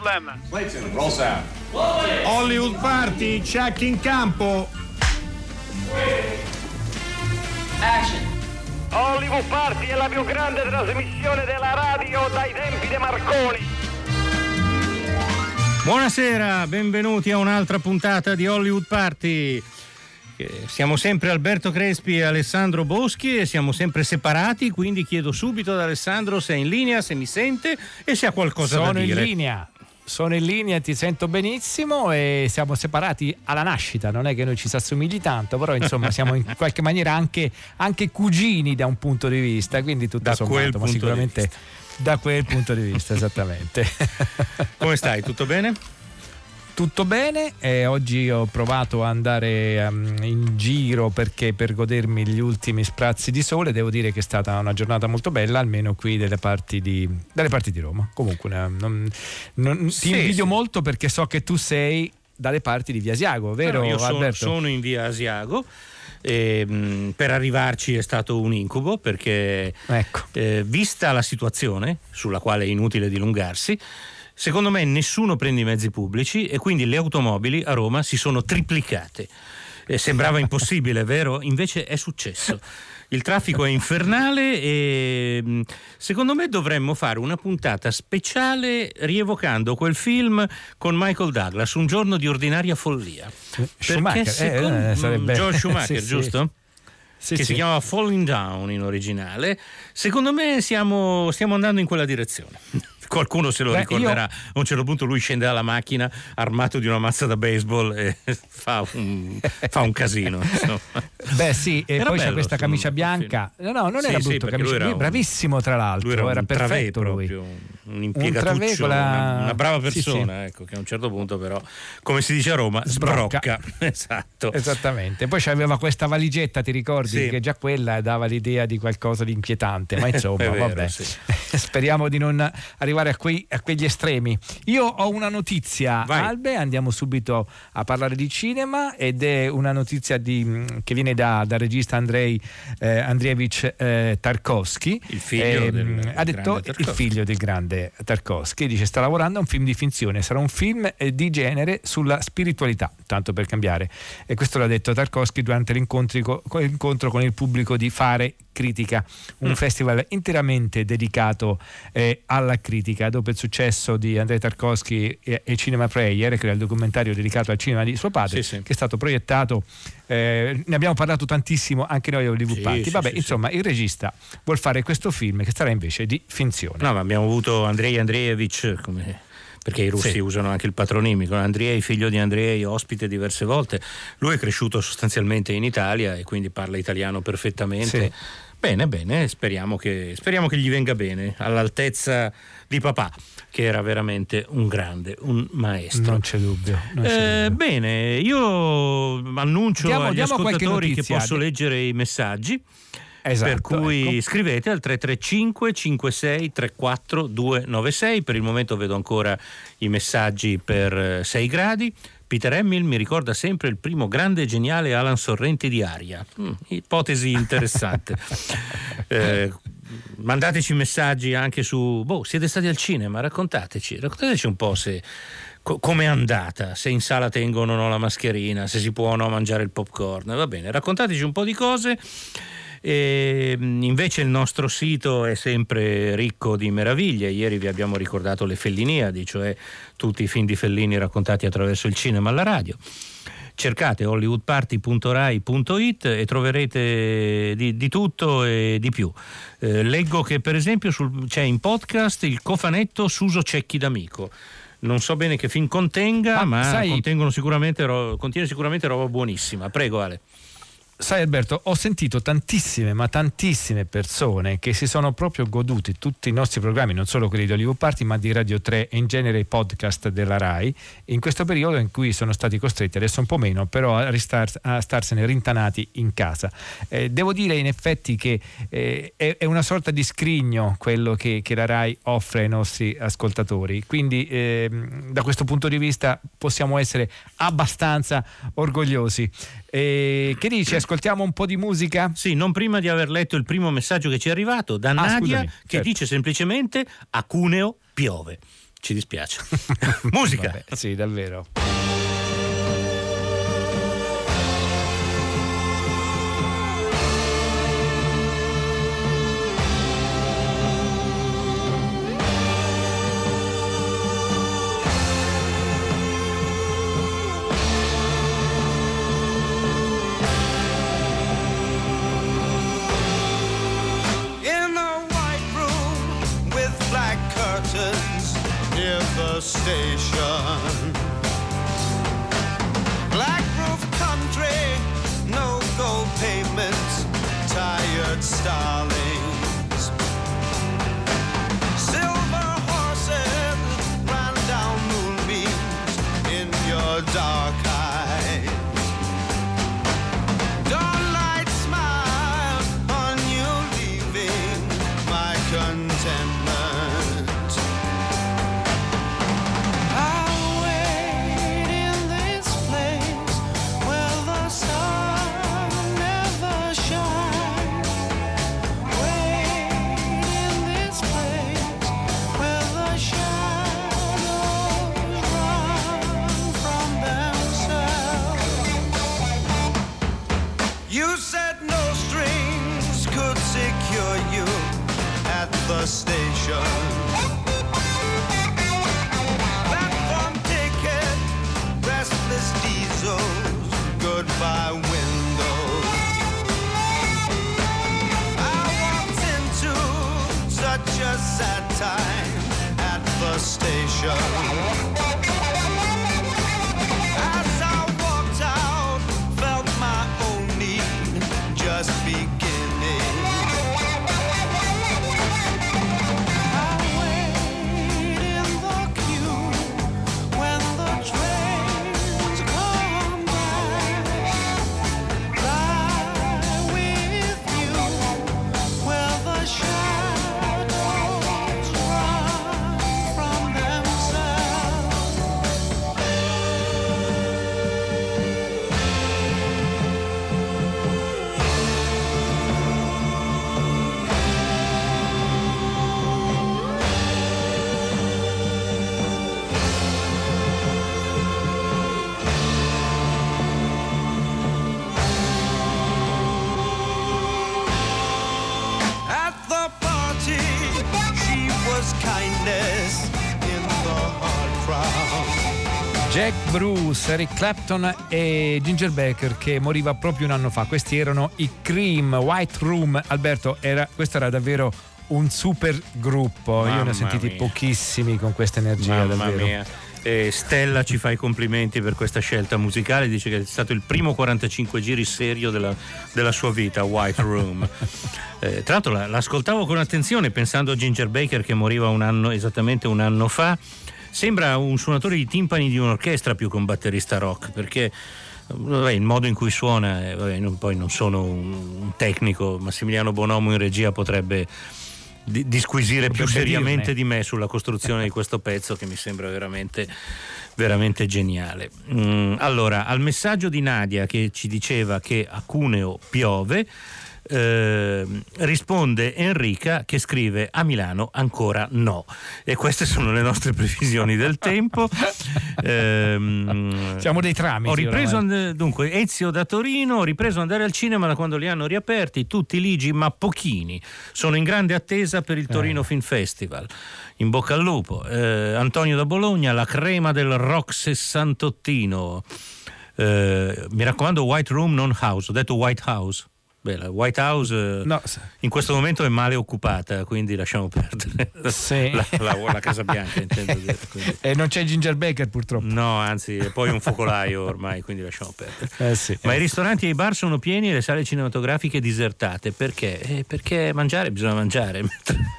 Problem. Clayton, roll sound. Hollywood Party, check in campo. Action. Hollywood Party è la più grande trasmissione della radio dai tempi di Marconi. Buonasera, benvenuti a un'altra puntata di Hollywood Party. Siamo sempre Alberto Crespi e Alessandro Boschi e siamo sempre separati, quindi chiedo subito ad Alessandro se è in linea, se mi sente e se ha qualcosa Sono da dire. in linea. Sono in linea, ti sento benissimo e siamo separati alla nascita, non è che noi ci si assomigli tanto, però insomma siamo in qualche maniera anche, anche cugini da un punto di vista, quindi tutto Da sommato, ma sicuramente da quel punto di vista, esattamente. Come stai? Tutto bene? Tutto bene, e oggi ho provato ad andare um, in giro perché per godermi gli ultimi sprazzi di sole, devo dire che è stata una giornata molto bella, almeno qui delle parti di, dalle parti di Roma. Comunque non- non- Sì, ti invidio sì. molto perché so che tu sei dalle parti di Via Asiago, vero Però io sono, sono in via Asiago. e, mh, per arrivarci è stato un incubo perché Ecco. eh, vista la situazione sulla quale è inutile dilungarsi secondo me nessuno prende i mezzi pubblici e quindi le automobili a Roma si sono triplicate Eh, sembrava impossibile vero? invece è successo il traffico è infernale e mh, secondo me dovremmo fare una puntata speciale rievocando quel film con Michael Douglas, Un giorno di ordinaria follia. Schumacher, Perché eh, secondo eh, sarebbe- Joe Schumacher, Sì, sì. giusto? Sì, che sì. si chiamava Falling Down in originale. Secondo me siamo, stiamo andando in quella direzione. Qualcuno se lo Beh, ricorderà. io- A un certo punto lui scende dalla macchina armato di una mazza da baseball e fa un, fa un casino. insomma. Beh sì, e Era poi c'è bello, questa secondo camicia bianca. No, no, non Sì, era sì, brutto camicia. era un- bravissimo tra l'altro, Lui era, un perfetto lui. Un impiegatuccio, la- una, una brava Sì, persona, ecco, che a un certo punto però, come si dice a Roma, Sbrocca. sbrocca. esatto. Esattamente, poi c'aveva questa valigetta, ti ricordi? Sì. Che già quella dava l'idea di qualcosa di inquietante, ma insomma, vero, vabbè. sì. Speriamo di non arrivare a, quei- a quegli estremi. Io ho una notizia, Vai. Albe, andiamo subito a parlare di cinema ed è una notizia di- che viene da- dal regista Andrei eh, Andreevich eh, Tarkovsky. Il figlio del ha detto il figlio del grande Tarkovsky, dice sta lavorando a un film di finzione, sarà un film eh, di genere sulla spiritualità, tanto per cambiare. E questo l'ha detto Tarkovsky durante l'incontro con il pubblico di Fare Critica, un Mm. festival interamente dedicato eh, alla critica. Dopo il successo di Andrei Tarkovsky e, e Cinema Prayer, che era il documentario dedicato al cinema di suo padre, Sì, sì. che è stato proiettato, eh, ne abbiamo parlato tantissimo anche noi a Hollywood Sì, sì, Vabbè, sì, insomma, il regista vuol fare questo film che sarà invece di finzione. No, ma abbiamo avuto Andrei Andreevich come perché i russi Sì. usano anche il patronimico, Andrei, figlio di Andrei, ospite diverse volte. Lui è cresciuto sostanzialmente in Italia e quindi parla italiano perfettamente. Sì. Bene, bene, speriamo che, speriamo che gli venga bene, all'altezza di papà, che era veramente un grande, un maestro. Non c'è dubbio. non c'è Eh, dubbio. bene, io annuncio Diamo- agli diamo ascoltatori che posso leggere i messaggi. Esatto, per cui ecco. scrivete al 335 56 34 296 per il momento vedo ancora i messaggi per 6 gradi Peter Hamill mi ricorda sempre il primo grande e geniale Alan Sorrenti di Aria Mm, ipotesi interessante Eh, mandateci messaggi anche su boh, siete stati al cinema raccontateci raccontateci un po' se co- com'è andata, se in sala tengono o no la mascherina, se si può o no mangiare il popcorn, va bene, raccontateci un po' di cose. E, mh, invece il nostro sito è sempre ricco di meraviglie. Ieri vi abbiamo ricordato le Felliniadi, cioè tutti i film di Fellini raccontati attraverso il cinema alla radio. Cercate hollywoodparty.rai.it e troverete di, di tutto e di più. Eh, leggo che per esempio sul- c'è in podcast il cofanetto Suso Cecchi d'Amico. Non so bene che film contenga, Ah, ma sai- contengono sicuramente ro- contiene sicuramente roba buonissima. Prego Ale. Sai Alberto, ho sentito tantissime, ma tantissime persone che si sono proprio goduti tutti i nostri programmi, non solo quelli di Hollywood Party, ma di Radio 3 e in genere i podcast della RAI, in questo periodo in cui sono stati costretti, adesso un po' meno, però a, ristar- a starsene rintanati in casa. Eh, devo dire in effetti che eh, è, è una sorta di scrigno quello che, che la RAI offre ai nostri ascoltatori, quindi ehm, da questo punto di vista possiamo essere abbastanza orgogliosi. Eh, che dici? Ascoltiamo un po' di musica? Sì, non prima di aver letto il primo messaggio che ci è arrivato da Ah, Nadia scusami, che certo. dice semplicemente a Cuneo piove. ci dispiace. Musica. Vabbè, sì, davvero. Station. Bruce, Eric Clapton e Ginger Baker che moriva proprio un anno fa. Questi erano i Cream, White Room. Alberto, era, questo era davvero un super gruppo. Io ne Mamma ho sentiti mia. pochissimi con questa energia, Mamma davvero. mia. E Stella ci fa i complimenti per questa scelta musicale, dice che è stato il primo 45 giri serio della, della sua vita, White Room. Eh, tra l'altro la- l'ascoltavo con attenzione pensando a Ginger Baker che moriva un anno, esattamente un anno fa. Sembra un suonatore di timpani di un'orchestra più che un batterista rock, perché eh, vabbè, il modo in cui suona, eh, vabbè, non- poi non sono un, un tecnico, Massimiliano Bonomo in regia potrebbe di- disquisire più seriamente dirne. di me sulla costruzione di questo pezzo che mi sembra veramente, veramente geniale. Mm, allora, al messaggio di Nadia che ci diceva che a Cuneo piove, eh, risponde Enrica che scrive a Milano ancora no. E queste sono le nostre previsioni del tempo. Ehm, Siamo dei tramiti. ho ripreso, and- dunque, Ezio da Torino, ho ripreso andare al cinema da quando li hanno riaperti, tutti ligi ma pochini. Sono in grande attesa per il Torino Film Festival. In bocca al lupo. Eh, Antonio da Bologna, la crema del rock sessantottino. Eh, mi raccomando, White Room, non House. Ho detto White House. Beh, la White House eh, No, in questo momento è male occupata, quindi lasciamo perdere Sì. la, la- la Casa Bianca, intendo dire. quindi. E non c'è Ginger Baker purtroppo. No, anzi, è poi un focolaio ormai, quindi lasciamo perdere. Eh sì, Ma eh i ristoranti e i bar sono pieni e le sale cinematografiche disertate. Perché? Eh, perché mangiare bisogna mangiare.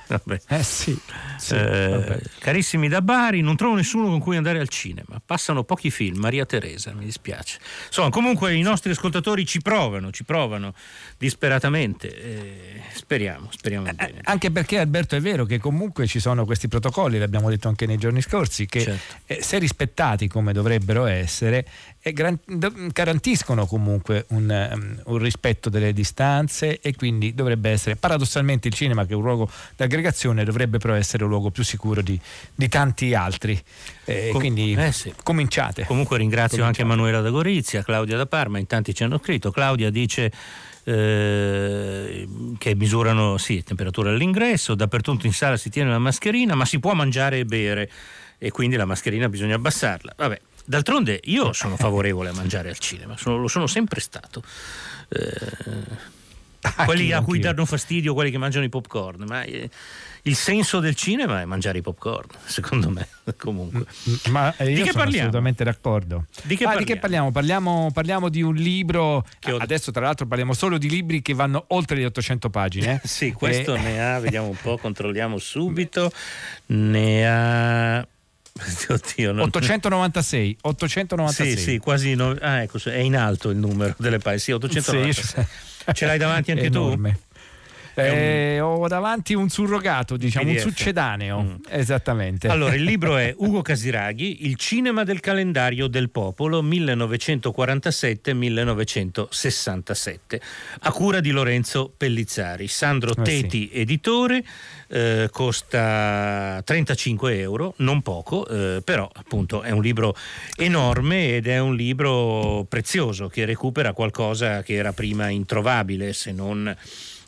Vabbè. Eh sì. sì, Eh, carissimi da Bari, non trovo nessuno con cui andare al cinema. Passano pochi film. Maria Teresa, mi dispiace. Insomma, comunque i nostri ascoltatori ci provano, ci provano. Disperatamente. Eh, speriamo, speriamo Eh, bene. Anche perché Alberto è vero che comunque ci sono questi protocolli, l'abbiamo detto anche nei giorni scorsi, che Certo. eh, se rispettati come dovrebbero essere, eh, garantiscono comunque un, ehm, un rispetto delle distanze e quindi dovrebbe essere, paradossalmente il cinema che è un luogo d'aggregazione dovrebbe però essere un luogo più sicuro di, di tanti altri. Eh, Com- quindi eh sì. cominciate. Comunque ringrazio anche Cominciamo. Emanuela da Gorizia, Claudia da Parma, in tanti ci hanno scritto. Claudia dice eh, che misurano sì, temperatura all'ingresso, dappertutto in sala si tiene la mascherina, ma si può mangiare e bere e quindi la mascherina bisogna abbassarla. Vabbè, d'altronde io sono favorevole a mangiare al cinema, sono- lo sono sempre stato. Eh, quelli a cui anch'io. danno fastidio quelli che mangiano i popcorn, ma eh, il senso del cinema è mangiare i popcorn, secondo me, comunque. Ma eh, Di io che sono parliamo? assolutamente d'accordo. Di che Ah, di che parliamo? Parliamo, parliamo di un libro. Che ho- Adesso, tra l'altro, parliamo solo di libri che vanno oltre le 800 pagine. Sì, questo Eh, ne ha, vediamo un po', controlliamo subito, ne ha... Oddio, non... 896. 896. Sì, sì, quasi... no- Ah, ecco, è in alto il numero delle pagine, sì, 896. Ce l'hai davanti anche tu? Eh, ho davanti un surrogato, diciamo, un PDF. succedaneo. Mm. Esattamente. Allora, il libro è Ugo Casiraghi, Il cinema del calendario del popolo 1947-1967, a cura di Lorenzo Pellizzari. Sandro Eh sì. Teti, editore, eh, costa 35 euro, non poco, eh, però appunto è un libro enorme ed è un libro prezioso che recupera qualcosa che era prima introvabile, se non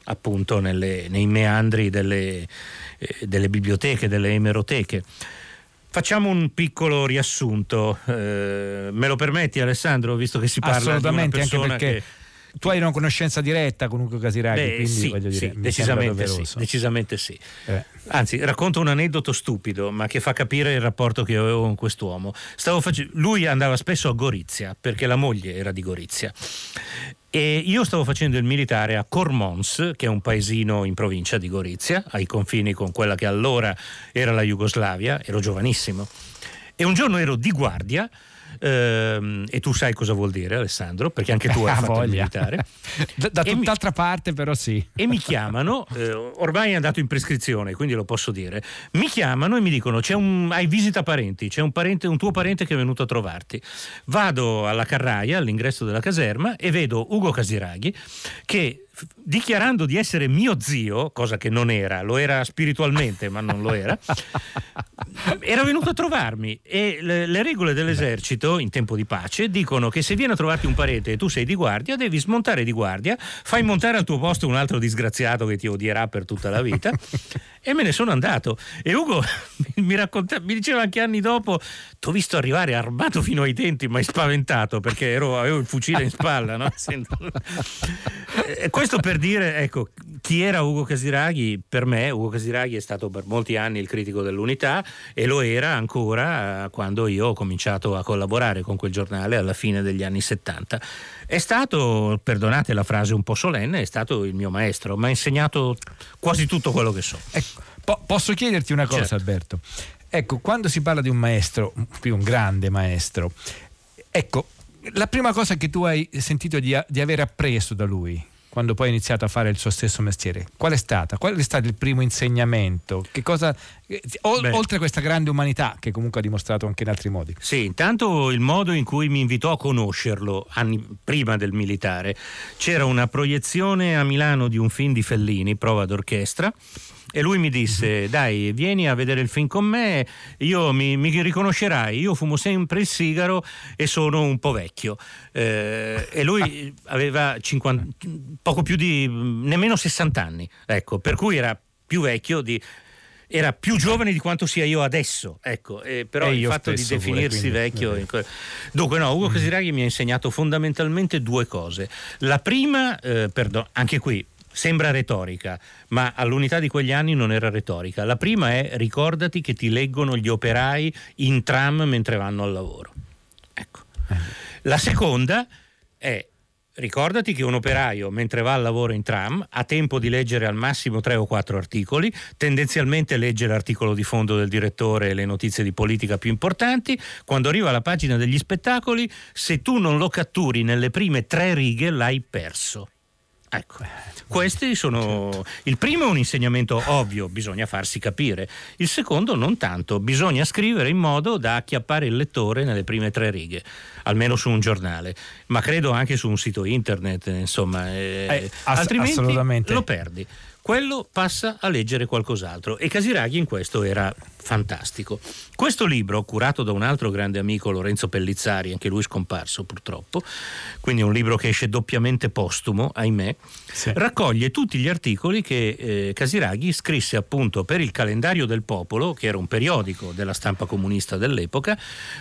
appunto nelle- nei meandri delle, eh, delle biblioteche, delle emeroteche. Facciamo un piccolo riassunto, eh, me lo permetti Alessandro, visto che si parla di una Assolutamente, anche persona perché che... tu hai una conoscenza diretta con Ugo Casiraghi, Beh, quindi sì, voglio dire, sì, decisamente, sì, decisamente sì. Eh. Anzi, racconto un aneddoto stupido, ma che fa capire il rapporto che avevo con quest'uomo. Stavo face- Lui andava spesso a Gorizia, perché la moglie era di Gorizia. E io stavo facendo il militare a Cormons, che è un paesino in provincia di Gorizia, ai confini con quella che allora era la Jugoslavia, ero giovanissimo. E un giorno ero di guardia, ehm, e tu sai cosa vuol dire Alessandro, perché anche tu hai Ah, fatto il voglia. militare. da da E mi- tutt'altra parte, però sì. e mi chiamano, eh, ormai è andato in prescrizione, quindi lo posso dire. Mi chiamano e mi dicono: c'è un, hai visita parenti, c'è un, parente, un tuo parente che è venuto a trovarti. Vado alla carraia, all'ingresso della caserma, e vedo Ugo Casiraghi che. Dichiarando di essere mio zio, cosa che non era, lo era spiritualmente, ma non lo era, era venuto a trovarmi e le, le regole dell'esercito in tempo di pace dicono che se viene a trovarti un parente e tu sei di guardia, devi smontare di guardia, fai montare al tuo posto un altro disgraziato che ti odierà per tutta la vita. e me ne sono andato. E Ugo mi, racconta- mi diceva anche anni dopo: T'ho visto arrivare armato fino ai denti, ma spaventato perché ero- avevo il fucile in spalla. no? Questo per dire, ecco, chi era Ugo Casiraghi? Per me, Ugo Casiraghi è stato per molti anni il critico dell'unità e lo era ancora eh, quando io ho cominciato a collaborare con quel giornale alla fine degli anni 70. È stato, perdonate la frase un po' solenne, è stato il mio maestro, mi ha insegnato quasi tutto quello che so. Ecco, po- posso chiederti una cosa, Certo. Alberto? Ecco, quando si parla di un maestro, qui un grande maestro, ecco, la prima cosa che tu hai sentito di, di aver appreso da lui, quando poi hai iniziato a fare il suo stesso mestiere, qual è stata? Qual è stato il primo insegnamento? Che cosa, eh, oltre a questa grande umanità che comunque ha dimostrato anche in altri modi? Sì, intanto il modo in cui mi invitò a conoscerlo anni prima del militare. C'era una proiezione a Milano di un film di Fellini, prova d'orchestra. E lui mi disse: Dai, vieni a vedere il film con me, io mi, mi riconoscerai. Io fumo sempre il sigaro e sono un po' vecchio. Eh, e lui aveva 50 poco più di nemmeno 60 anni, ecco, per cui era più vecchio di. Era più giovane di quanto sia io adesso, ecco, eh, però E il fatto di pure, definirsi quindi, vecchio. eh. in que- Dunque, no, Ugo Casiraghi mi ha insegnato fondamentalmente due cose. La prima, eh, perdo- anche qui sembra retorica, ma all'unità di quegli anni non era retorica. La prima è ricordati che ti leggono gli operai in tram mentre vanno al lavoro. Ecco. La seconda è Ricordati che un operaio, mentre va al lavoro in tram, ha tempo di leggere al massimo tre o quattro articoli, tendenzialmente legge l'articolo di fondo del direttore e le notizie di politica più importanti. Quando arriva alla pagina degli spettacoli, se tu non lo catturi nelle prime tre righe, l'hai perso. Ecco, questi sono. Il primo è un insegnamento ovvio, bisogna farsi capire. Il secondo non tanto, bisogna scrivere in modo da acchiappare il lettore nelle prime tre righe, almeno su un giornale, ma credo anche su un sito internet, insomma, eh, Eh, ass- altrimenti lo perdi. Quello passa a leggere qualcos'altro e Casiraghi in questo era fantastico. Questo libro, curato da un altro grande amico Lorenzo Pellizzari, anche lui scomparso purtroppo, quindi un libro che esce doppiamente postumo, ahimè, Sì. raccoglie tutti gli articoli che eh, Casiraghi scrisse appunto per il calendario del popolo, che era un periodico della stampa comunista dell'epoca,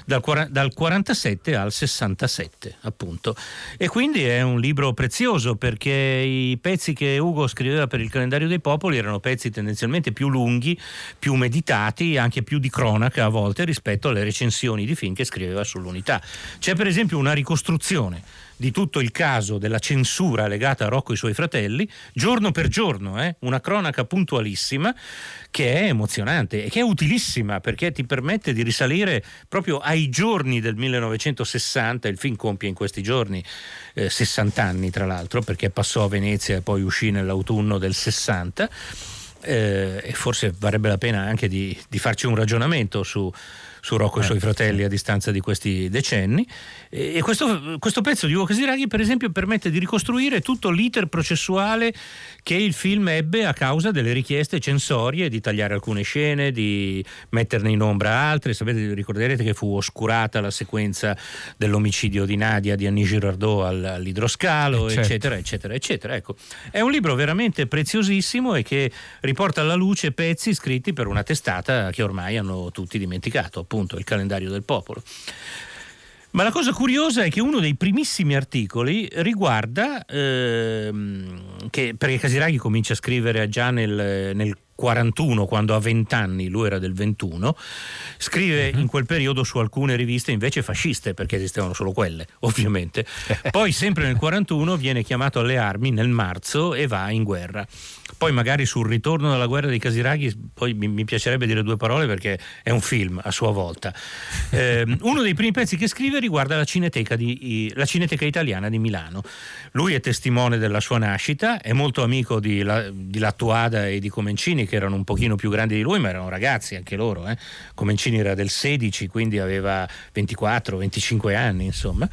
dal, dal 47 al 67 appunto. E quindi è un libro prezioso perché i pezzi che Ugo scriveva per il calendario dei popoli erano pezzi tendenzialmente più lunghi, più meditati, anche più di cronaca a volte rispetto alle recensioni di film che scriveva sull'unità. C'è per esempio una ricostruzione di tutto il caso della censura legata a Rocco e i suoi fratelli, giorno per giorno, eh? una cronaca puntualissima che è emozionante e che è utilissima perché ti permette di risalire proprio ai giorni del 1960, il film compie in questi giorni eh, 60 anni tra l'altro perché passò a Venezia e poi uscì nell'autunno del 60 eh, e forse varrebbe la pena anche di, di farci un ragionamento su, su Rocco e i suoi fratelli a distanza di questi decenni. E, questo, questo pezzo di Ugo Casiraghi, per esempio, permette di ricostruire tutto l'iter processuale che il film ebbe a causa delle richieste censorie di tagliare alcune scene, di metterne in ombra altre. Sapete, ricorderete che fu oscurata la sequenza dell'omicidio di Nadia di Annie Girardot al- all'idroscalo, Eh, certo. eccetera, eccetera, eccetera. Ecco, è un libro veramente preziosissimo e che riporta alla luce pezzi scritti per una testata che ormai hanno tutti dimenticato, appunto il calendario del popolo. Ma la cosa curiosa è che uno dei primissimi articoli riguarda, ehm, che, perché Casiraghi comincia a scrivere già nel, nel 41, quando ha 20 anni, lui era del 21, scrive in quel periodo su alcune riviste invece fasciste, perché esistevano solo quelle, ovviamente. Poi sempre nel 41 viene chiamato alle armi nel marzo e va in guerra. Poi magari sul ritorno dalla guerra dei Casiraghi, poi mi, mi piacerebbe dire due parole perché è un film a sua volta. Ehm, uno dei primi pezzi che scrive riguarda la cineteca, di- la cineteca italiana di Milano. Lui è testimone della sua nascita, è molto amico di, La- di Lattuada e di Comencini che erano un pochino più grandi di lui, ma erano ragazzi anche loro. eh. Comencini era del 16, quindi aveva 24-25 anni, insomma.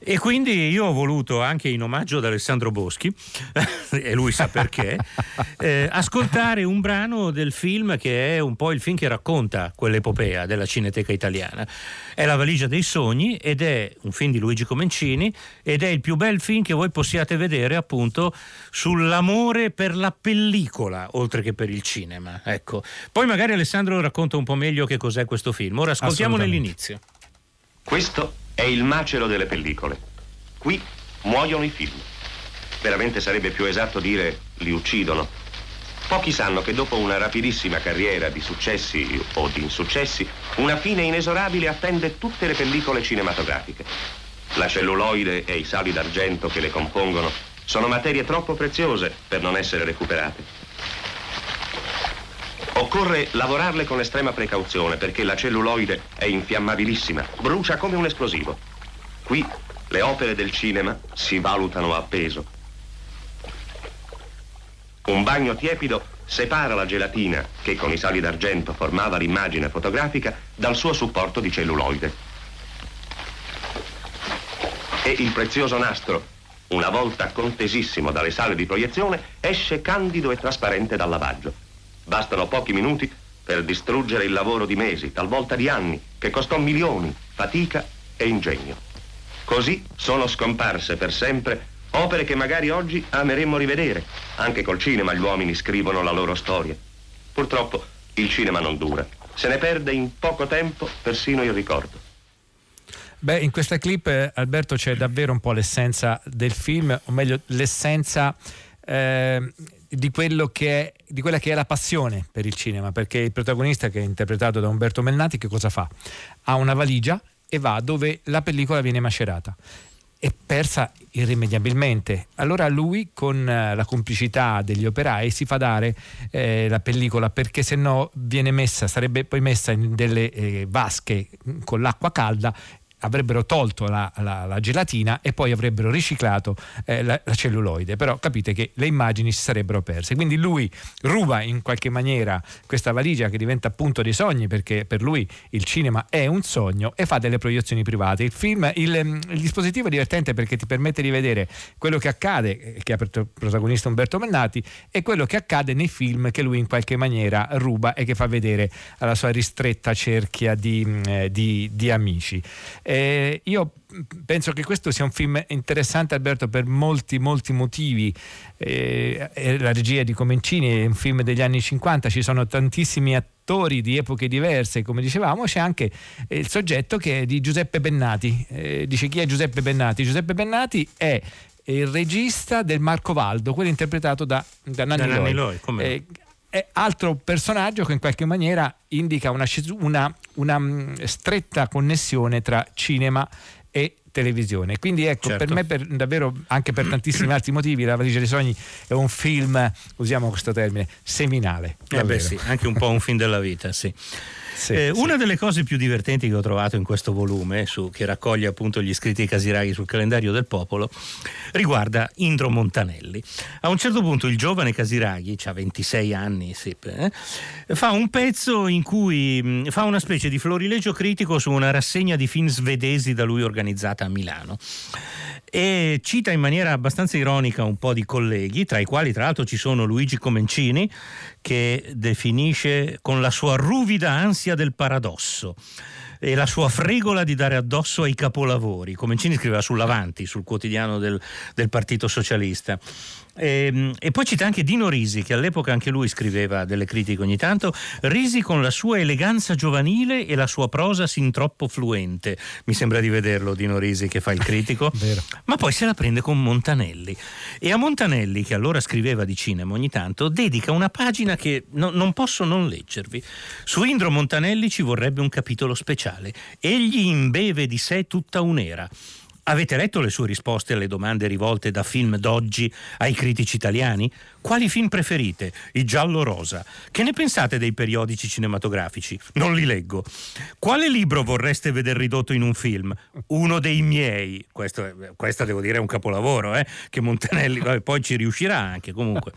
E quindi io ho voluto, anche in omaggio ad Alessandro Boschi, e lui sa perché, eh, ascoltare un brano del film che è un po' il film che racconta quell'epopea della cineteca italiana. È La valigia dei sogni ed è un film di Luigi Comencini ed è il più bel film che voi possiate vedere appunto sull'amore per la pellicola oltre che per il cinema. Ecco. Poi magari Alessandro racconta un po' meglio che cos'è questo film. Ora ascoltiamo nell'inizio. Questo è il macero delle pellicole. Qui muoiono i film. Veramente sarebbe più esatto dire li uccidono. Pochi sanno che dopo una rapidissima carriera di successi o di insuccessi, una fine inesorabile attende tutte le pellicole cinematografiche. La celluloide e i sali d'argento che le compongono sono materie troppo preziose per non essere recuperate. Occorre lavorarle con estrema precauzione perché la celluloide è infiammabilissima, brucia come un esplosivo. Qui le opere del cinema si valutano a peso. Un bagno tiepido separa la gelatina, che con i sali d'argento formava l'immagine fotografica, dal suo supporto di celluloide. E il prezioso nastro, una volta contesissimo dalle sale di proiezione, esce candido e trasparente dal lavaggio. Bastano pochi minuti per distruggere il lavoro di mesi, talvolta di anni, che costò milioni, fatica e ingegno. Così sono scomparse per sempre opere che magari oggi ameremmo rivedere. Anche col cinema gli uomini scrivono la loro storia. Purtroppo il cinema non dura. Se ne perde in poco tempo persino il ricordo. Beh, in questa clip, eh, Alberto, c'è davvero un po' l'essenza del film, o meglio, l'essenza eh, di, è, di quella che è la passione per il cinema, perché il protagonista, che è interpretato da Umberto Melnati, che cosa fa? Ha una valigia e va dove la pellicola viene macerata. È persa irrimediabilmente. Allora lui, con eh, la complicità degli operai, si fa dare eh, la pellicola perché se no viene messa, sarebbe poi messa in delle eh, vasche con l'acqua calda avrebbero tolto la, la, la, gelatina e poi avrebbero riciclato eh, la, la, celluloide, però capite che le immagini si sarebbero perse. Quindi lui ruba in qualche maniera questa valigia che diventa appunto dei sogni perché per lui il cinema è un sogno e fa delle proiezioni private. Il film, il, il dispositivo è divertente perché ti permette di vedere quello che accade, eh, che ha protagonista Umberto Mannati, e quello che accade nei film che lui in qualche maniera ruba e che fa vedere alla sua ristretta cerchia di, eh, di, di amici. Eh, io penso che questo sia un film interessante Alberto per molti molti motivi. Eh, la regia di Comencini è un film degli anni 50 ci sono tantissimi attori di epoche diverse come dicevamo c'è anche il soggetto che è di Giuseppe Bennati. Eh, dice chi è Giuseppe Bennati? Giuseppe Bennati è il regista del Marco Valdo quello interpretato da, da Nanni, da Nanni Loi, Loi eh, è altro personaggio che in qualche maniera indica una, una, una mm, stretta connessione tra cinema e televisione. Quindi ecco, certo. per me per, davvero anche per tantissimi altri motivi La valigia dei sogni è un film, usiamo questo termine, seminale. Eh beh sì, anche un po' un film della vita, sì. Sì, eh, sì. Una delle cose più divertenti che ho trovato in questo volume, su, che raccoglie appunto gli iscritti Casiraghi sul calendario del popolo, riguarda Indro Montanelli. A un certo punto il giovane Casiraghi, ha 26 anni, sì, eh, fa un pezzo in cui mh, mm, fa una specie di florilegio critico su una rassegna di film svedesi da lui organizzata Milano e cita in maniera abbastanza ironica un po' di colleghi, tra i quali tra l'altro ci sono Luigi Comencini, che definisce con la sua ruvida ansia del paradosso e la sua fregola di dare addosso ai capolavori. Comencini scriveva sull'Avanti, sul quotidiano del, del Partito Socialista. E, ehm, e, poi cita anche Dino Risi, che all'epoca anche lui scriveva delle critiche ogni tanto. Risi con la sua eleganza giovanile e la sua prosa sin troppo fluente. Mi sembra di vederlo Dino Risi che fa il critico. Ma poi se la prende con Montanelli. E a Montanelli, che allora scriveva di cinema ogni tanto, dedica una pagina che no, non posso non leggervi. Su Indro Montanelli ci vorrebbe un capitolo speciale. Egli imbeve di sé tutta un'era. Avete letto le sue risposte alle domande rivolte da film d'oggi ai critici italiani? Quali film preferite? I giallo-rosa. Che ne pensate dei periodici cinematografici? Non li leggo. Quale libro vorreste vedere ridotto in un film? Uno dei miei. Questo, questa devo dire è un capolavoro, eh? che Montanelli vabbè, poi ci riuscirà anche comunque.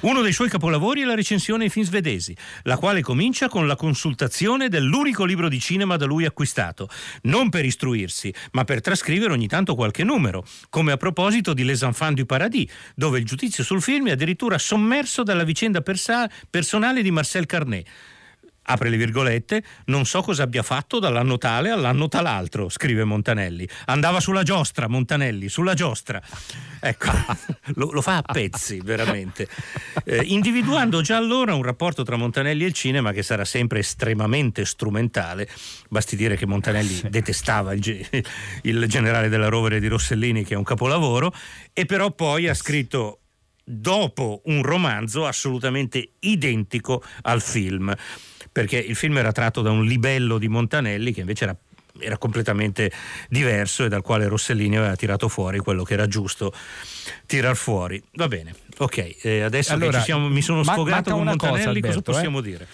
Uno dei suoi capolavori è la recensione ai film svedesi, la quale comincia con la consultazione dell'unico libro di cinema da lui acquistato, non per istruirsi, ma per trascrivere ogni tanto qualche numero, come a proposito di Les Enfants du Paradis, dove il giudizio sul film è addirittura addirittura sommerso dalla vicenda persa- personale di Marcel Carnet apre le virgolette, non so cosa abbia fatto dall'anno tale all'anno tal'altro, scrive Montanelli. Andava sulla giostra, Montanelli, sulla giostra. Ecco, lo, lo fa a pezzi, veramente. Eh, individuando già allora un rapporto tra Montanelli e il cinema che sarà sempre estremamente strumentale. Basti dire che Montanelli detestava il, il generale della rovere di Rossellini, che è un capolavoro, e però poi ha scritto dopo un romanzo assolutamente identico al film, perché il film era tratto da un libello di Montanelli che invece era era completamente diverso e dal quale Rossellini aveva tirato fuori quello che era giusto tirar fuori. Va bene, ok, eh, adesso allora, siamo, mi sono sfogato con Montanelli, cosa, Alberto, cosa possiamo eh? dire?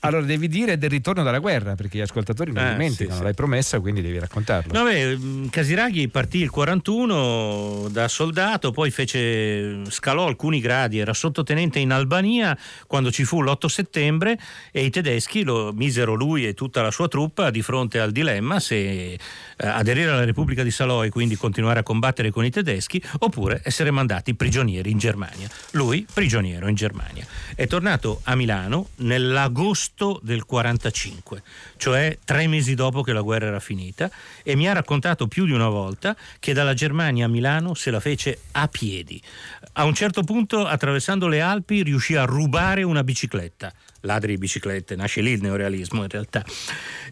Allora devi dire del ritorno dalla guerra, perché gli ascoltatori non eh, dimenticano, sì, sì. l'hai promessa, quindi devi raccontarlo. Vabbè, mm, Casiraghi partì il 41 da soldato, poi fece, scalò alcuni gradi, era sottotenente in Albania quando ci fu l'8 settembre e i tedeschi lo misero lui e tutta la sua truppa di fronte al dilemma se eh, aderire alla Repubblica di Salò e quindi continuare a combattere con i tedeschi oppure essere mandati prigionieri in Germania. Lui prigioniero in Germania. È tornato a Milano nell'agosto agosto del 45, cioè tre mesi dopo che la guerra era finita, e mi ha raccontato più di una volta che dalla Germania a Milano se la fece a piedi. A un certo punto, attraversando le Alpi, riuscì a rubare una bicicletta ladri di biciclette, nasce lì il neorealismo in realtà,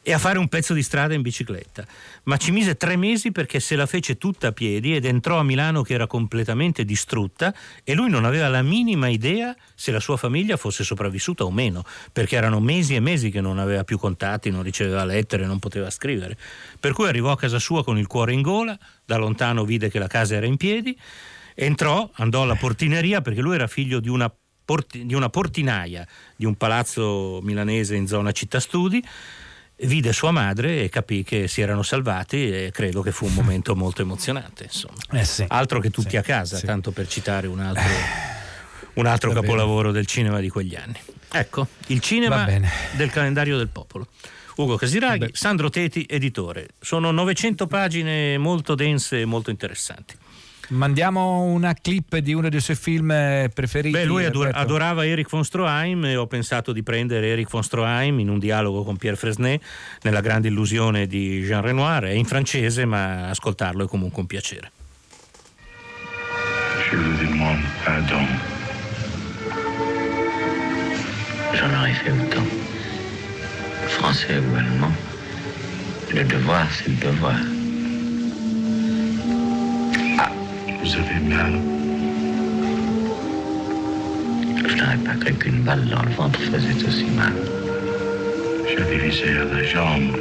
e a fare un pezzo di strada in bicicletta. Ma ci mise tre mesi perché se la fece tutta a piedi ed entrò a Milano che era completamente distrutta e lui non aveva la minima idea se la sua famiglia fosse sopravvissuta o meno, perché erano mesi e mesi che non aveva più contatti, non riceveva lettere, non poteva scrivere. Per cui arrivò a casa sua con il cuore in gola, da lontano vide che la casa era in piedi, entrò, andò alla portineria perché lui era figlio di una porti, di una portinaia di un palazzo milanese in zona città studi vide sua madre e capì che si erano salvati e credo che fu un momento molto emozionante. Insomma. Eh sì. Altro che tutti Sì, a casa, sì. tanto per citare un altro, un altro bene. capolavoro del cinema di quegli anni. Ecco, il cinema del calendario del popolo. Ugo Casiraghi. Sandro Teti, editore. Sono 900 pagine molto dense e molto interessanti. Mandiamo una clip di uno dei suoi film eh, preferiti. Beh, lui ador- adorava Eric von Stroheim e ho pensato di prendere Eric von Stroheim in un dialogo con Pierre Fresnay nella grande illusione di Jean Renoir. È in francese, ma ascoltarlo è comunque un piacere. Je vous demande pardon. J'en aurais fait autant. Français ou allemand, le devoir, c'est le devoir. Vous avez mal. Je n'aurais pas cru qu'une balle dans le ventre faisait aussi mal. J'avais visé à la jambe.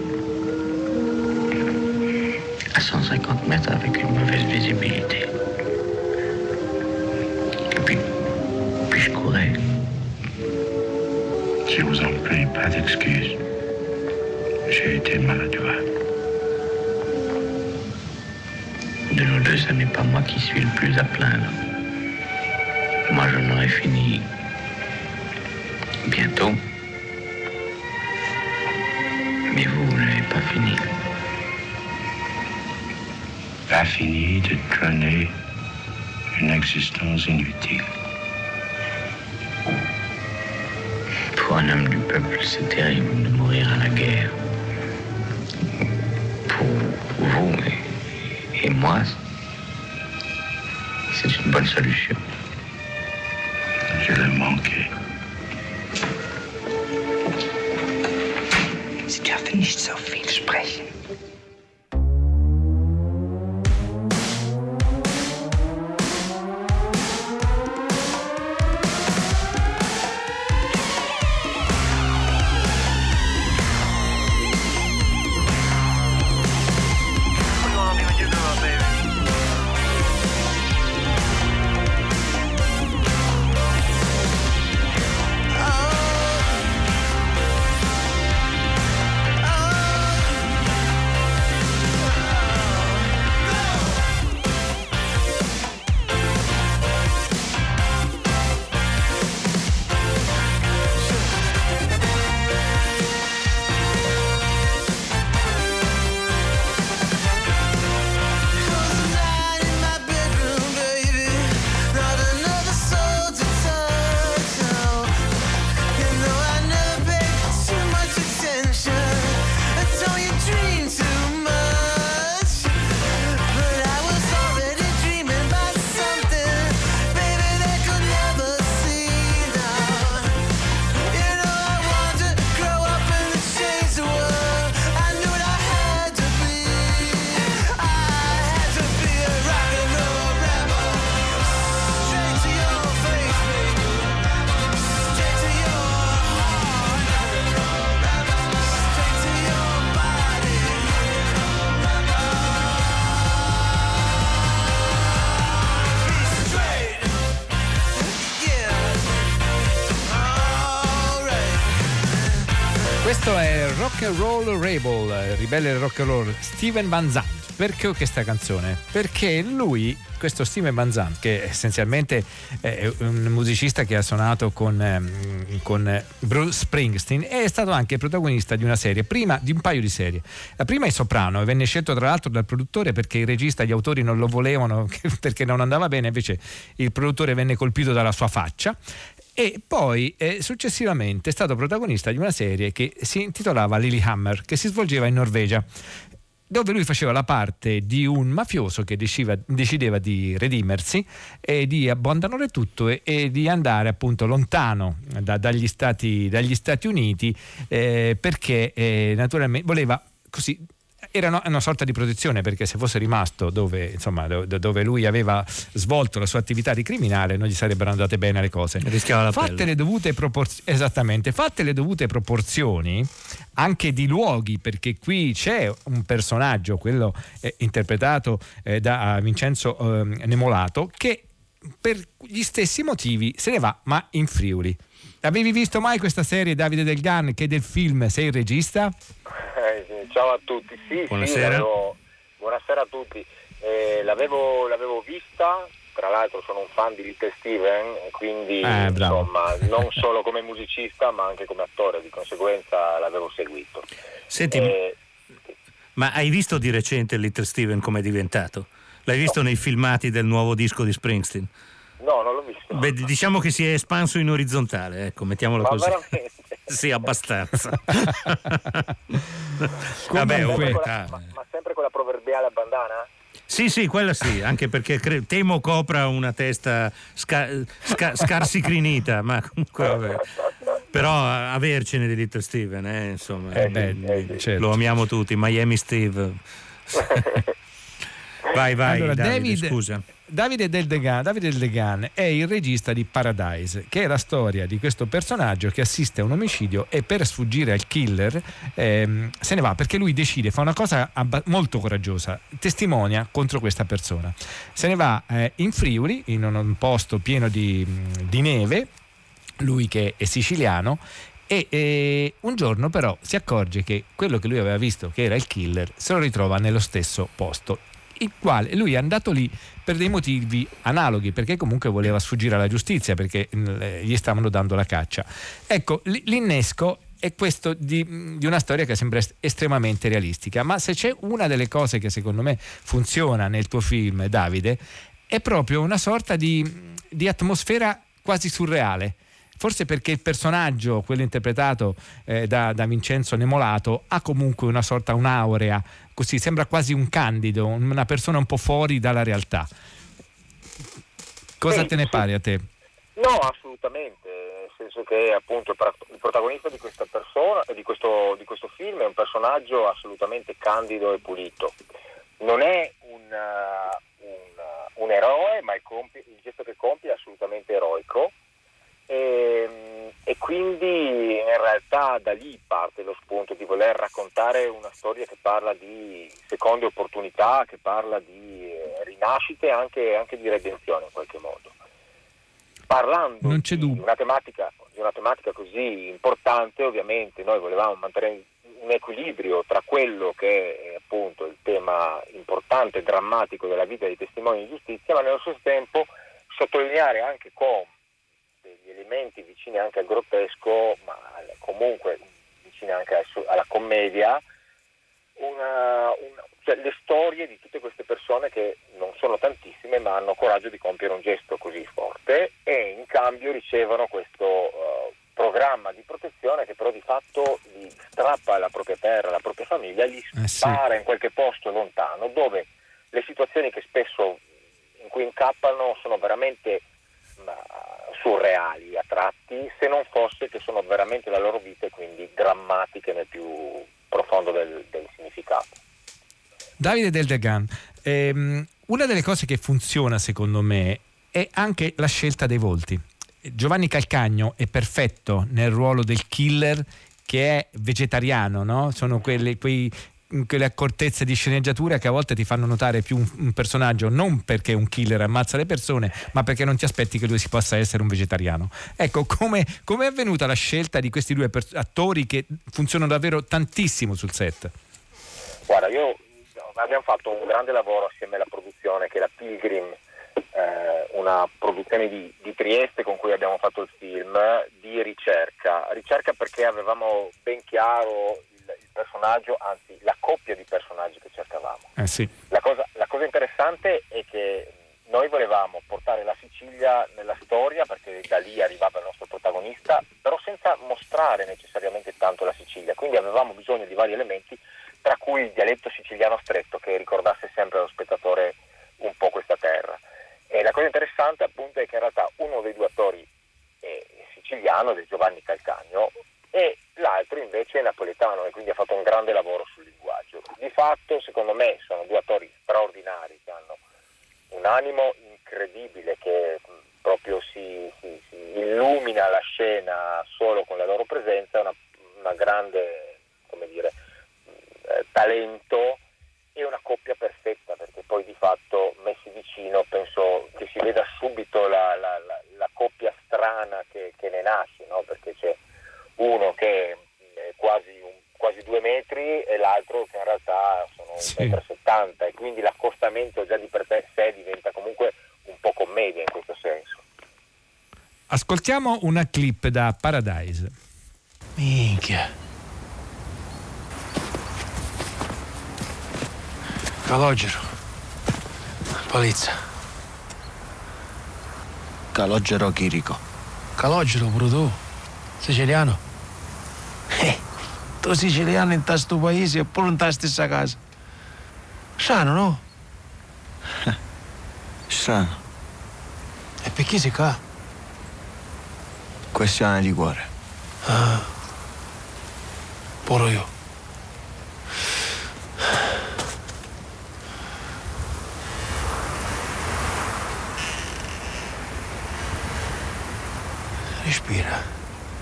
À 150 mètres avec une mauvaise visibilité. Et puis, puis je courais. Je vous en prie, pas d'excuses. J'ai été maladroit. Ce n'est pas moi qui suis le plus à plaindre. Moi, j'en aurais fini bientôt. Mais vous, vous n'avez pas fini. Pas fini de traîner une existence inutile. Pour un homme du peuple, c'est terrible de mourir à la guerre. Pour vous et, et moi, bonne solution. Questo è Rock and Roll Rebel, ribelle rock and roll, Steven Van Zandt. Perché questa canzone? Perché lui, questo Steven Van Zandt, che essenzialmente è un musicista che ha suonato con, ehm, con Bruce Springsteen, è stato anche protagonista di una serie, prima di un paio di serie. La prima è Soprano e venne scelto tra l'altro dal produttore perché il regista e gli autori non lo volevano perché non andava bene, invece il produttore venne colpito dalla sua faccia e poi eh, successivamente è stato protagonista di una serie che si intitolava Lillehammer, che si svolgeva in Norvegia dove lui faceva la parte di un mafioso che decideva, decideva di redimersi e di abbandonare tutto e, e di andare appunto lontano da- dagli, Stati, dagli Stati Uniti eh, perché eh, naturalmente voleva così era una, sorta di protezione perché se fosse rimasto dove, insomma, do- dove lui aveva svolto la sua attività di criminale non gli sarebbero andate bene le cose. Fatte le esattamente, fatte le dovute proporzioni anche di luoghi, perché qui c'è un personaggio, quello eh, interpretato eh, da Vincenzo ehm, Nemolato, che per gli stessi motivi se ne va, ma in Friuli. Avevi visto mai questa serie Davide Del Gan che del film Sei il regista? Eh, ciao a tutti, sì, Buonasera. sì, buonasera a tutti. Eh, l'avevo, l'avevo vista, tra l'altro sono un fan di Little Steven, e quindi Eh, insomma non solo come musicista ma anche come attore, di conseguenza l'avevo seguito. Senti, Eh, ma hai visto di recente Little Steven come è diventato? L'hai visto nei filmati del nuovo disco di Springsteen? No, non l'ho visto. Beh, diciamo che si è espanso in orizzontale, ecco, mettiamolo ma così. veramente? Sì, abbastanza. Vabbè, Sempre con età. la- ma, ma sempre con la proverbiale bandana? Sì, sì, quella sì, anche perché cre- temo copra una testa sca- sca- scarsicrinita, ma comunque vabbè. Però a- avercene di Little Steven, eh, insomma, Eh, eh, beh, eh, certo. lo amiamo tutti, Miami Steve. Vai, vai, Allora, Davide, David- scusa. Davide Del Degan, Davide Del Degan è il regista di Paradise, che è la storia di questo personaggio che assiste a un omicidio e per sfuggire al killer ehm, se ne va perché lui decide, fa una cosa abba- molto coraggiosa, testimonia contro questa persona. Se ne va eh, in Friuli, in un, un posto pieno di, di neve, lui che è siciliano. E eh, un giorno però si accorge che quello che lui aveva visto, che era il killer, se lo ritrova nello stesso posto il quale lui è andato lì per dei motivi analoghi, perché comunque voleva sfuggire alla giustizia, perché mh, eh, gli stavano dando la caccia. Ecco, l'innesco è questo di, di una storia che sembra est- estremamente realistica, ma se c'è una delle cose che secondo me funziona nel tuo film, Davide, è proprio una sorta di, di atmosfera quasi surreale. Forse perché il personaggio, quello interpretato eh, da, da Vincenzo Nemolato, ha comunque una sorta, un'aurea, così sembra quasi un candido, una persona un po' fuori dalla realtà. Cosa Sì, te ne sì. pare a te? No, assolutamente, nel senso che appunto il, pro- il protagonista di questa persona, di questo, di questo film è un personaggio assolutamente candido e pulito. Non è un, uh, un, uh, un eroe, ma il, compi- il gesto che compie è assolutamente eroico. E, e quindi in realtà da lì parte lo spunto di voler raccontare una storia che parla di seconde opportunità, che parla di eh, rinascite e anche, anche di redenzione in qualche modo. Parlando Non c'è di, una tematica, di una tematica così importante, ovviamente noi volevamo mantenere un equilibrio tra quello che è appunto il tema importante e drammatico della vita dei testimoni di giustizia, ma nello stesso tempo sottolineare anche degli elementi vicini anche al grottesco, ma comunque vicini anche al- alla commedia, una- una- cioè le storie di tutte queste persone che non sono tantissime ma hanno coraggio di compiere un gesto così forte e in cambio ricevono questo eh, programma di protezione che però di fatto li strappa alla propria terra, alla propria famiglia, li Eh sì. spara in qualche posto lontano dove le situazioni che spesso in cui incappano sono veramente ma, surreali a tratti, se non fosse che sono veramente la loro vita e quindi drammatiche nel più profondo del, del significato. Davide Del Degan, ehm, una delle cose che funziona secondo me è anche la scelta dei volti. Giovanni Calcagno è perfetto nel ruolo del killer che è vegetariano, no? Sono quelle, quei- quelle accortezze di sceneggiatura che a volte ti fanno notare più un, un personaggio non perché un killer ammazza le persone, ma perché non ti aspetti che lui si possa essere un vegetariano. Ecco, come come è avvenuta la scelta di questi due pers- attori che funzionano davvero tantissimo sul set? Guarda, io abbiamo fatto un grande lavoro assieme alla produzione che è la Pilgrim, eh, una produzione di, di Trieste con cui abbiamo fatto il film, di ricerca. Ricerca perché avevamo ben chiaro personaggio, anzi la coppia di personaggi che cercavamo. Eh sì. La cosa, la cosa interessante è che noi volevamo portare la Sicilia nella storia perché da lì arrivava il nostro protagonista, però senza mostrare necessariamente tanto la Sicilia, quindi avevamo bisogno di vari elementi, tra cui il dialetto siciliano stretto che ricordasse sempre allo spettatore un po' questa terra. E la cosa interessante appunto è che in realtà uno dei due attori è siciliano Giovanni Calcagno e l'altro invece è napoletano e quindi ha fatto un grande lavoro sul linguaggio. Di fatto, secondo me, sono due attori straordinari che hanno un animo incredibile che proprio si, si- si illumina la scena solo con la loro presenza, una, una grande, come dire, eh, talento e una coppia perfetta perché poi di fatto messi vicino penso che si veda subito la, la- la- la coppia strana che, che ne nasce, no? perché c'è uno che è quasi, un, quasi due metri e l'altro che in realtà sono Sì. 1,70 m e quindi l'accostamento già di per te- sé diventa comunque un po' commedia in questo senso. Ascoltiamo una clip da Paradise. Minchia. Calogero. Palizza. Calogero Chirico. Calogero pure tu. Siciliano. Eh, tu siciliano in questo paese e pure in ta stessa casa. Strano, no? Strano. E perché si qua? Questione di cuore. Ah. Pure io. Respira.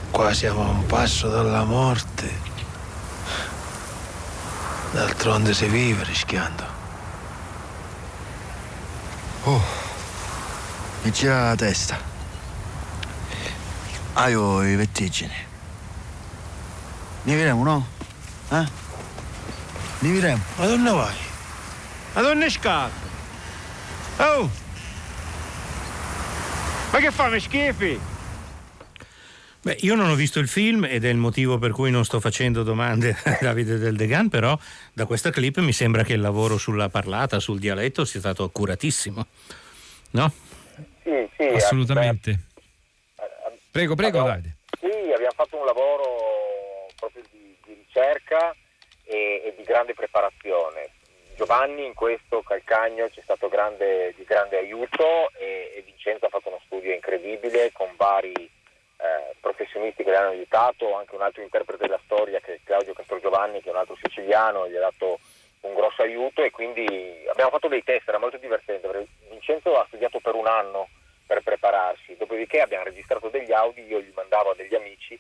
Qua siamo a un passo dalla morte. D'altronde si vive rischiando. Oh, mi gira la testa. Ah, io i vertigini. Ne vedremo, no? Eh? Ne vedremo. Ma dove vai? Ma dove scappa? Oh! Ma che fa, mi schifi? Beh, io non ho visto il film ed è il motivo per cui non sto facendo domande a Davide Del Degan, però da questa clip mi sembra che il lavoro sulla parlata, sul dialetto sia stato accuratissimo. No? Sì, sì, Assolutamente. Prego, prego, Abbiamo- Davide. Sì, abbiamo fatto un lavoro proprio di, di ricerca e, e di grande preparazione. Giovanni in questo Calcagno ci è stato grande- di grande aiuto e, e Vincenzo ha fatto uno studio incredibile con vari eh, professionisti che le hanno aiutato, anche un altro interprete della storia che è Claudio Castrogiovanni che è un altro siciliano, gli ha dato un grosso aiuto e quindi abbiamo fatto dei test, era molto divertente. Vincenzo ha studiato per un anno per prepararsi, dopodiché abbiamo registrato degli audio, io gli mandavo a degli amici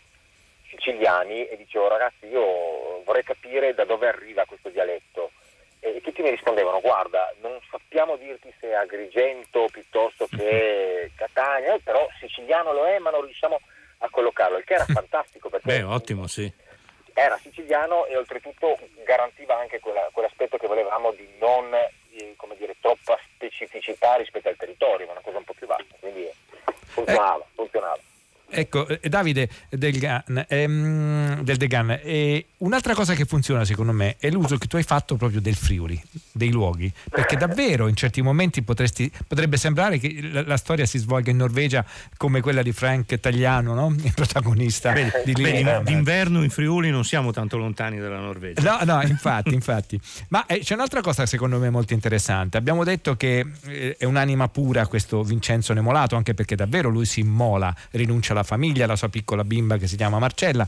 siciliani e dicevo ragazzi io vorrei capire da dove arriva questo dialetto. E tutti mi rispondevano guarda non sappiamo dirti se è Agrigento piuttosto che Catania, eh, però siciliano lo è ma non riusciamo a collocarlo, il che era fantastico perché Beh, ottimo, sì. era siciliano e oltretutto garantiva anche quella- quell'aspetto che volevamo di non eh, come dire, troppa specificità rispetto al territorio, ma una cosa un po' più vasta, quindi funzionava, funzionava. Ecco, eh, Davide del, Gan, ehm, del Degan, eh, un'altra cosa che funziona secondo me è l'uso che tu hai fatto proprio del Friuli, dei luoghi, perché davvero in certi momenti potresti, potrebbe sembrare che la, la storia si svolga in Norvegia come quella di Frank Tagliano, no? il protagonista Vedi, di Lina. d'inverno in Friuli non siamo tanto lontani dalla Norvegia. No, no, infatti, infatti. Ma eh, c'è un'altra cosa secondo me molto interessante. Abbiamo detto che eh, è un'anima pura questo Vincenzo Nemolato, anche perché davvero lui si immola, rinuncia alla famiglia, alla sua piccola bimba che si chiama Marcella.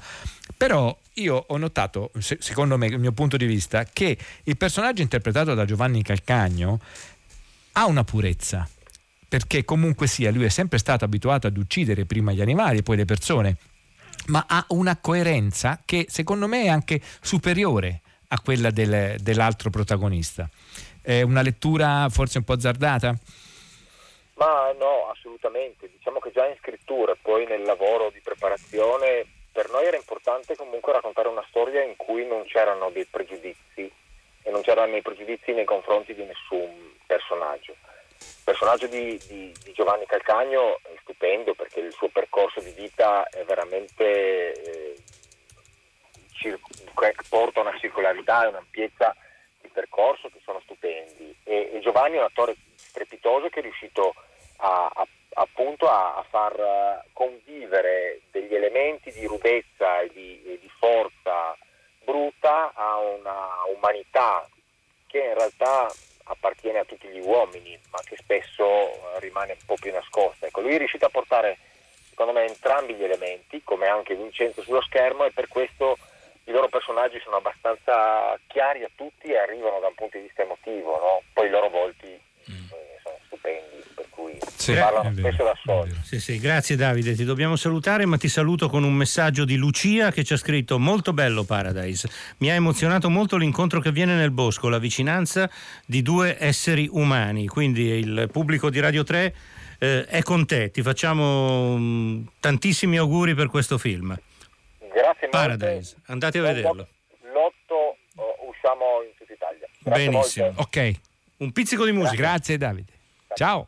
Però io ho notato, se- secondo me, il mio punto di vista, che il personaggio interpretato da Giovanni Calcagno ha una purezza. Perché comunque sia, lui è sempre stato abituato ad uccidere prima gli animali e poi le persone ma ha una coerenza che secondo me è anche superiore a quella del- dell'altro protagonista. È una lettura forse un po' azzardata? Ma no, assolutamente. Diciamo che già in scrittura poi nel lavoro di preparazione per noi era importante comunque raccontare una storia in cui non c'erano dei pregiudizi e non c'erano dei pregiudizi nei confronti di nessun personaggio. Il personaggio di, di- di Giovanni Calcagno è stupendo perché il suo percorso di vita è veramente eh, cir- porta una circolarità e un'ampiezza di percorso che sono stupendi e, e Giovanni è un attore strepitoso che è riuscito a, a- appunto a, a far eh, convivere degli elementi di rudezza e di, e di forza bruta a una umanità che in realtà appartiene a tutti gli uomini ma che spesso eh, rimane un po' più nascosta. Ecco, lui è riuscito a portare secondo me entrambi gli elementi come anche Vincenzo sullo schermo e per questo i loro personaggi sono abbastanza chiari a tutti e arrivano da un punto di vista emotivo, no? poi i loro volti eh, sono stupendi, cui parlano spesso da soli. Sì, sì, grazie Davide, ti dobbiamo salutare, ma ti saluto con un messaggio di Lucia che ci ha scritto molto bello Paradise. Mi ha emozionato molto l'incontro che avviene nel bosco, la vicinanza di due esseri umani, quindi il pubblico di Radio 3 eh, è con te. Ti facciamo mm, tantissimi auguri per questo film. Grazie Paradise, andate a vederlo. L'8 usciamo in tutta Italia. Grazie Benissimo. molte. Ok. Un pizzico di musica. Grazie Davide. Ciao.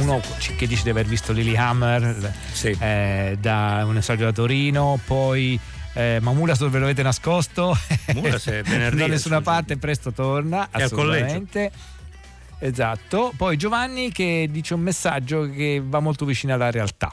uno che dice di aver visto Lily Hammer eh, da un messaggio da Torino, poi eh, Mamulas dove lo avete nascosto? Mulas è venerdì, da nessuna parte, presto torna. È al assolutamente. Esatto. Poi Giovanni che dice un messaggio che va molto vicino alla realtà.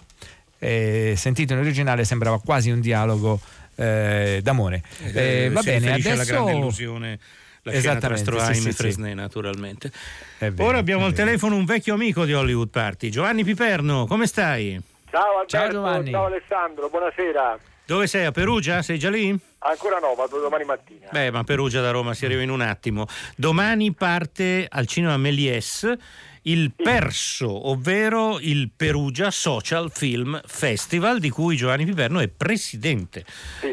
Eh, sentito in originale sembrava quasi un dialogo eh, d'amore. Eh, va si bene, adesso grande illusione la scena tra Stroheim sì, sì, e sì. Fresnay naturalmente. È vero, Ora abbiamo al telefono un vecchio amico di Hollywood Party, Giovanni Piperno, come stai? Ciao Alberto, Ciao, Giovanni. Alessandro, buonasera. Dove sei? A Perugia? Sei già lì? Ancora no, vado domani mattina. Beh, ma Perugia da Roma si arriva in un attimo. Domani parte al cinema Méliès il Perso, ovvero il Perugia Social Film Festival di cui Giovanni Piperno è presidente.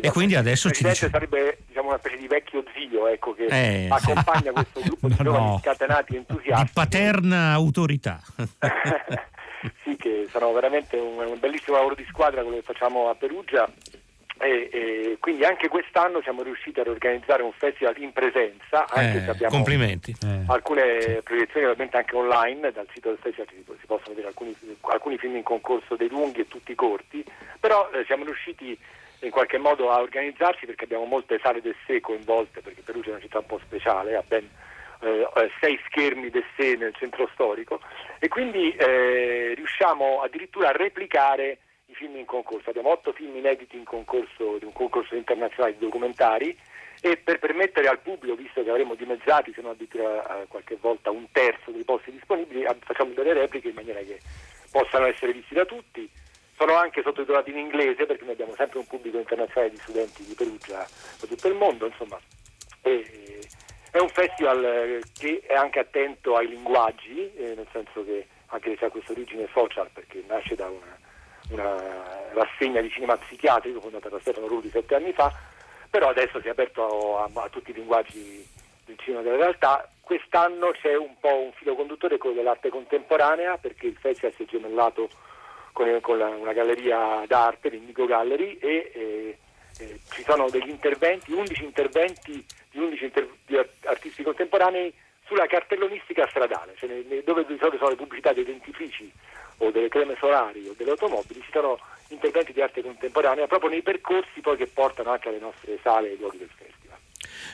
e quindi adesso ci dice... sarebbe una specie di vecchio zio ecco, che Eh, sì. accompagna questo gruppo di No, giovani no. scatenati entusiasti. Di paterna autorità. sì, che sono veramente un, un bellissimo lavoro di squadra quello che facciamo a Perugia e, e quindi anche quest'anno siamo riusciti ad organizzare un festival in presenza, anche Eh, se abbiamo complimenti. alcune proiezioni ovviamente anche online, dal sito del festival si, si possono vedere alcuni, alcuni film in concorso dei lunghi e tutti corti, però eh, siamo riusciti in qualche modo a organizzarci perché abbiamo molte sale del sé coinvolte, perché Perugia è una città un po' speciale, ha ben eh, sei schermi del sé nel centro storico e quindi eh, riusciamo addirittura a replicare i film in concorso. Abbiamo otto film inediti in concorso di un concorso internazionale di documentari e per permettere al pubblico, visto che avremo dimezzati, se non addirittura eh, qualche volta un terzo dei posti disponibili, facciamo delle repliche in maniera che possano essere visti da tutti. Sono anche sottotitolati in inglese perché noi abbiamo sempre un pubblico internazionale di studenti di Perugia da tutto il mondo, insomma. E- è un festival eh, che è anche attento ai linguaggi, eh, nel senso che anche se ha questa origine social, perché nasce da una, una rassegna di cinema psichiatrico fondata da Stefano Rulli sette anni fa, però adesso si è aperto a, a tutti i linguaggi del cinema della realtà. Quest'anno c'è un po' un filo conduttore, quello dell'arte contemporanea, perché il festival si è gemellato con, con la- una galleria d'arte, l'Indigo Gallery, e eh, eh, ci sono degli interventi, 11 interventi di 11 inter- di ar- artisti contemporanei sulla cartellonistica stradale, cioè ne- ne- dove di solito sono le pubblicità dei dentifrici o delle creme solari o delle automobili, ci sono interventi di arte contemporanea proprio nei percorsi poi che portano anche alle nostre sale e luoghi del festival.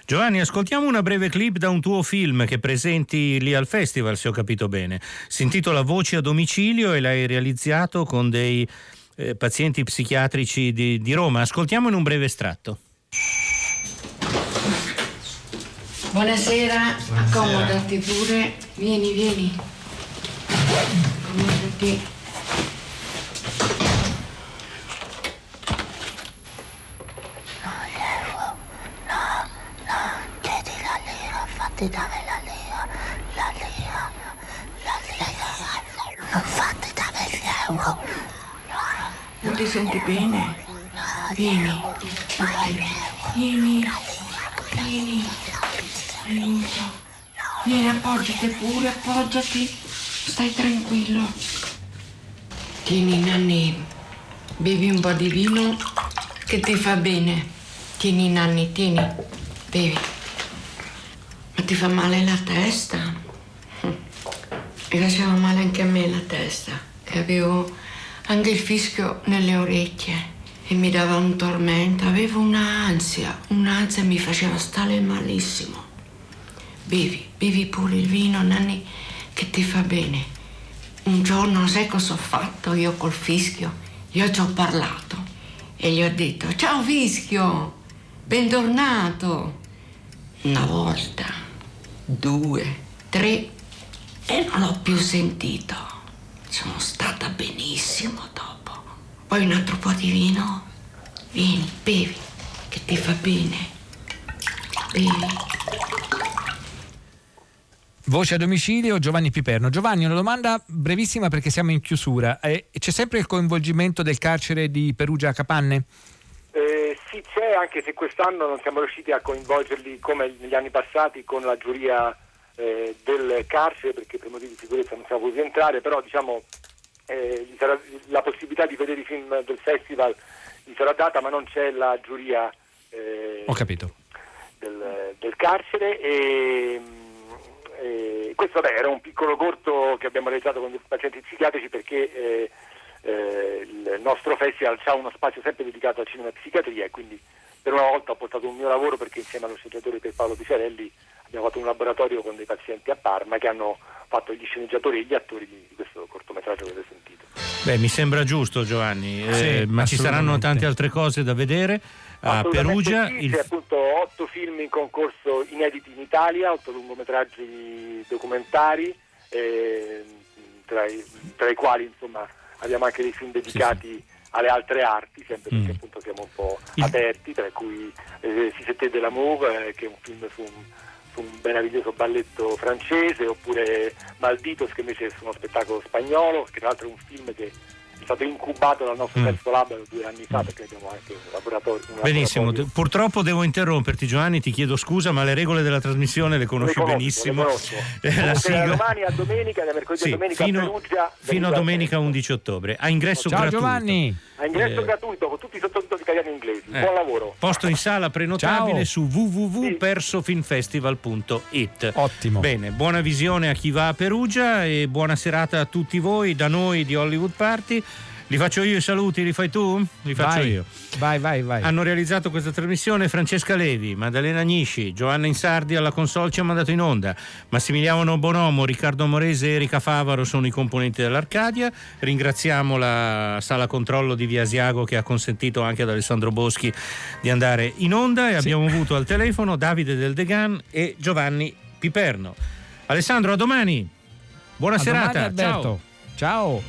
Giovanni, ascoltiamo una breve clip da un tuo film che presenti lì al festival, se ho capito bene. Si intitola Voci a domicilio e l'hai realizzato con dei eh, pazienti psichiatrici di, di Roma. Ascoltiamo in un breve estratto. Buonasera, accomodati pure. Vieni, vieni. Accomodati. Fatti dare la lira, la lira, la lira, non fatti dare gli euro. Non ti senti bene? Vieni. Vieni. Vieni. Aiuto. Vieni, appoggiati pure, appoggiati. Stai tranquillo. Tieni, Nanni. Bevi un po' di vino che ti fa bene. Tieni, Nanni, tieni. Bevi. Ma ti fa male la testa? Mi faceva male anche a me la testa e avevo anche il fischio nelle orecchie e mi dava un tormento, avevo un'ansia, un'ansia mi faceva stare malissimo. Bevi, bevi pure il vino, Nanni, che ti fa bene. Un giorno sai cosa ho fatto io col fischio? Io ci ho parlato e gli ho detto ciao fischio, bentornato. Una volta, due, tre e non l'ho più sentito. Sono stata benissimo dopo. Poi un altro po' di vino. Vieni, bevi, che ti fa bene. Bevi. Voce a domicilio Giovanni Piperno. Giovanni, una domanda brevissima perché siamo in chiusura. Eh, c'è sempre il coinvolgimento del carcere di Perugia a Capanne? Eh, sì, c'è, anche se quest'anno non siamo riusciti a coinvolgerli come negli anni passati con la giuria eh, del carcere perché per motivi di sicurezza non siamo potuti entrare, però diciamo eh, sarà- la possibilità di vedere i film del festival gli sarà data, ma non c'è la giuria eh, Ho capito. del, del carcere e, e questo vabbè, era un piccolo corto che abbiamo realizzato con dei pazienti psichiatrici perché eh, eh, il nostro festival ha uno spazio sempre dedicato al cinema e psichiatria e quindi per una volta ho portato un mio lavoro perché insieme allo sceneggiatore per Paolo Picerelli abbiamo fatto un laboratorio con dei pazienti a Parma che hanno fatto gli sceneggiatori e gli attori di, di questo cortometraggio che avete sentito. Beh, mi sembra giusto Giovanni, eh, Sì, ma ci saranno tante altre cose da vedere a Perugia. sì, il- c'è appunto otto film in concorso inediti in Italia, otto lungometraggi documentari, eh, tra, i, tra i quali insomma abbiamo anche dei film dedicati alle altre arti, sempre perché Mm. appunto siamo un po' aperti, tra cui eh, Si sette de l'amour, eh, che è un film su un, su un meraviglioso balletto francese, oppure Malditos, che invece è uno spettacolo spagnolo, che tra l'altro è un film che stato incubato dal nostro Mm. terzo lab due anni fa, perché abbiamo anche un laboratorio. un Benissimo, laboratorio- purtroppo devo interromperti Giovanni, ti chiedo scusa, ma le regole della trasmissione le conosci Le conosco, benissimo. le conosco. Eh, la Comunque da sigla domani a domenica, da mercoledì Sì, a domenica fino, a Perugia. fino a domenica 11 ottobre. A ingresso Ciao gratuito. Giovanni. A ingresso Eh, gratuito con tutti i sottotitoli italiani e inglesi. Eh. Buon lavoro. Posto in sala prenotabile Ciao. su www.persofilmfestival.it. Ottimo. Bene, buona visione a chi va a Perugia e buona serata a tutti voi da noi di Hollywood Party. Li faccio io i saluti, li fai tu? Li faccio Vai. io. Vai, vai, vai. Hanno realizzato questa trasmissione Francesca Levi, Maddalena Agnisci, Giovanna Insardi alla console ci ha mandato in onda, Massimiliano Bonomo, Riccardo Amorese e Erika Favaro sono i componenti dell'Arcadia. Ringraziamo la sala controllo di Via Asiago che ha consentito anche ad Alessandro Boschi di andare in onda e abbiamo avuto al telefono Davide Del Degan e Giovanni Piperno. Alessandro, a domani. Buona A serata. domani. Ciao. Ciao.